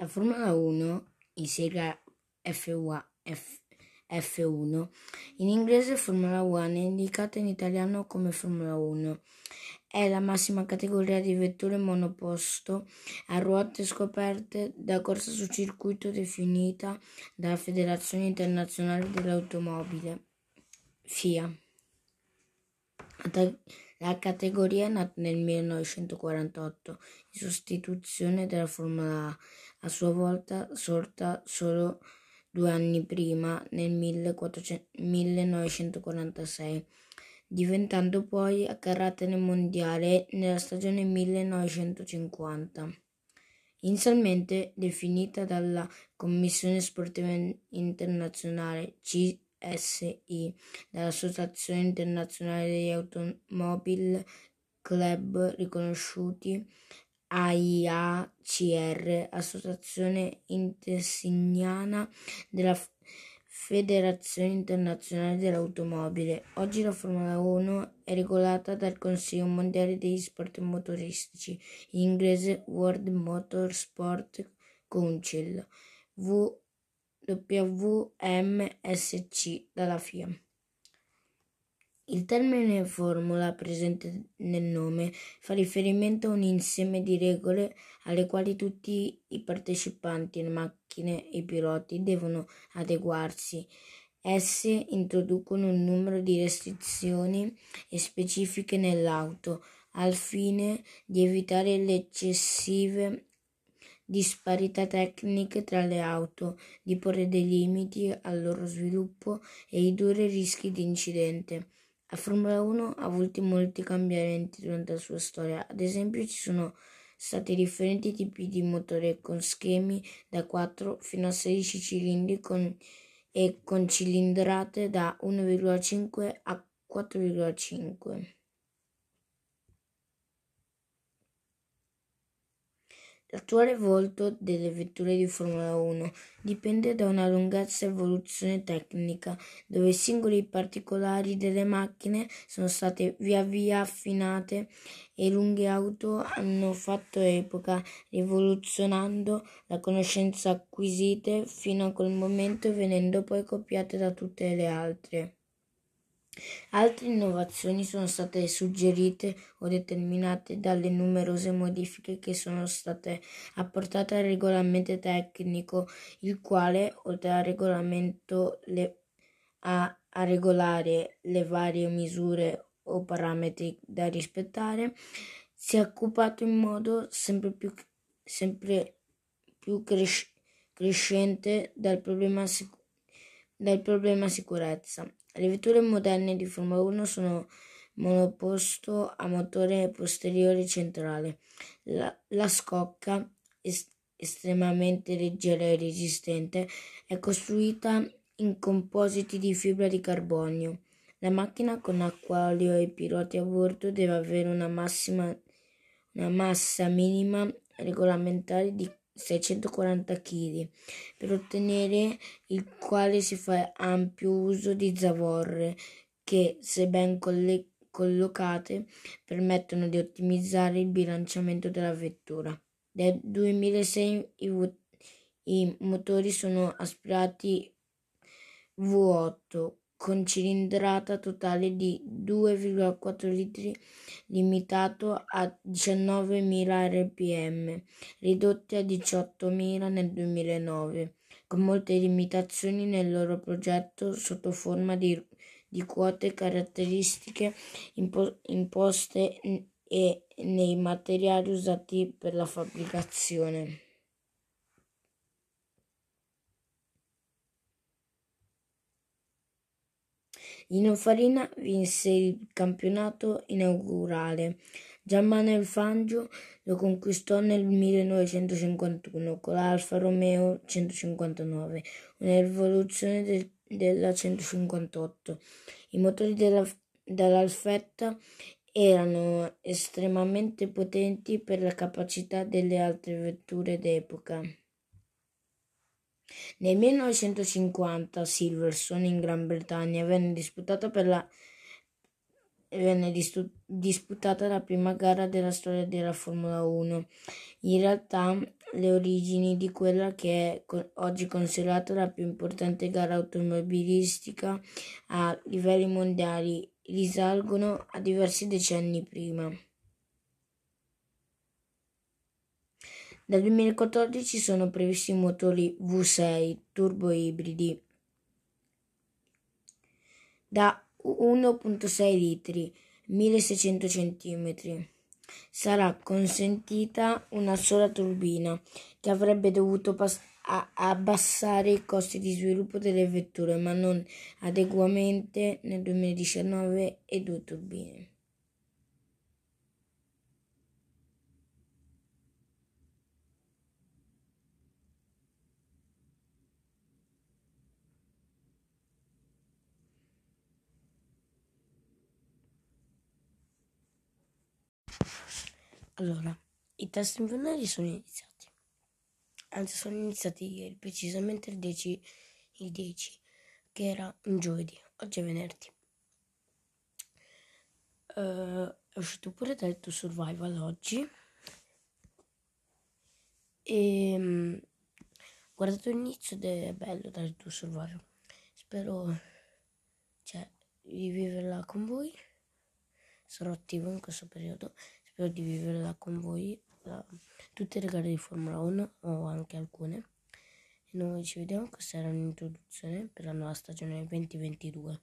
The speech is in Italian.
La Formula 1, in sigla F1, in inglese Formula 1 è indicata in italiano come Formula 1. È la massima categoria di vetture monoposto a ruote scoperte da corsa su circuito definita dalla Federazione Internazionale dell'Automobile, FIA. La categoria è nata nel 1948 in sostituzione della Formula A, a sua volta sorta solo due anni prima, nel 1946 diventando poi a carattere mondiale nella stagione 1950. Inizialmente definita dalla Commissione Sportiva Internazionale CSI, dall'Associazione Internazionale degli Automobile Club Riconosciuti, AIACR, Associazione Intersignana della Federazione Internazionale dell'Automobile. Oggi la Formula 1 è regolata dal Consiglio Mondiale degli Sport Motoristici, in inglese World Motorsport Council, WMSC, dalla FIA. Il termine formula presente nel nome fa riferimento a un insieme di regole alle quali tutti i partecipanti, le macchine e i piloti devono adeguarsi. Esse introducono un numero di restrizioni specifiche nell'auto al fine di evitare le eccessive disparità tecniche tra le auto, di porre dei limiti al loro sviluppo e ridurre i rischi di incidente. La Formula 1 ha avuto molti cambiamenti durante la sua storia, ad esempio ci sono stati differenti tipi di motore con schemi da 4 fino a 16 cilindri con, e con cilindrate da 1,5 a 4,5. L'attuale volto delle vetture di Formula 1 dipende da una lunghezza evoluzione tecnica, dove singoli particolari delle macchine sono state via via affinate e lunghe auto hanno fatto epoca, rivoluzionando la conoscenza acquisite fino a quel momento e venendo poi copiate da tutte le altre. Altre innovazioni sono state suggerite o determinate dalle numerose modifiche che sono state apportate al regolamento tecnico, il quale, oltre al regolamento le, a, a regolare le varie misure o parametri da rispettare, si è occupato in modo sempre più, sempre più cres- crescente dal problema, sic- dal problema sicurezza. Le vetture moderne di Formula 1 sono monoposto a motore posteriore centrale. La, la scocca, est- estremamente leggera e resistente, è costruita in compositi di fibra di carbonio. La macchina con acquario e piloti a bordo deve avere una, massima, una massa minima regolamentare di 640 kg, per ottenere il quale si fa ampio uso di zavorre che, se ben colle- collocate, permettono di ottimizzare il bilanciamento della vettura. Nel 2006 i, vo- i motori sono aspirati V8 con cilindrata totale di 2,4 litri limitato a 19.000 rpm, ridotti a 18.000 nel 2009, con molte limitazioni nel loro progetto sotto forma di, di quote caratteristiche impo- imposte e nei materiali usati per la fabbricazione. Lino Farina vinse il campionato inaugurale. Gian Manuel Fangio lo conquistò nel 1951 con l'Alfa Romeo 159, un'evoluzione del, della 158. I motori della, dell'Alfetta erano estremamente potenti per la capacità delle altre vetture d'epoca. Nel 1950 a Silverstone in Gran Bretagna venne disputata, la, venne disputata la prima gara della storia della Formula 1. In realtà le origini di quella che è oggi considerata la più importante gara automobilistica a livelli mondiali risalgono a diversi decenni prima. Dal 2014 sono previsti motori V6 turbo ibridi da 1.6 litri, 1600 cm. Sarà consentita una sola turbina che avrebbe dovuto pas- abbassare i costi di sviluppo delle vetture, ma non adeguamente nel 2019 e due turbine. Allora, i test invernali sono iniziati. Anzi, sono iniziati ieri, precisamente il 10, il 10 che era un giovedì. Oggi è venerdì. Uh, è uscito pure detto Survival oggi. E um, guardato l'inizio ed è bello dare tu Survival. Spero cioè, di viverla con voi. Sarò attivo in questo periodo spero di viverla con voi la, tutte le gare di Formula 1 o anche alcune. E noi ci vediamo questa era un'introduzione per la nuova stagione 2022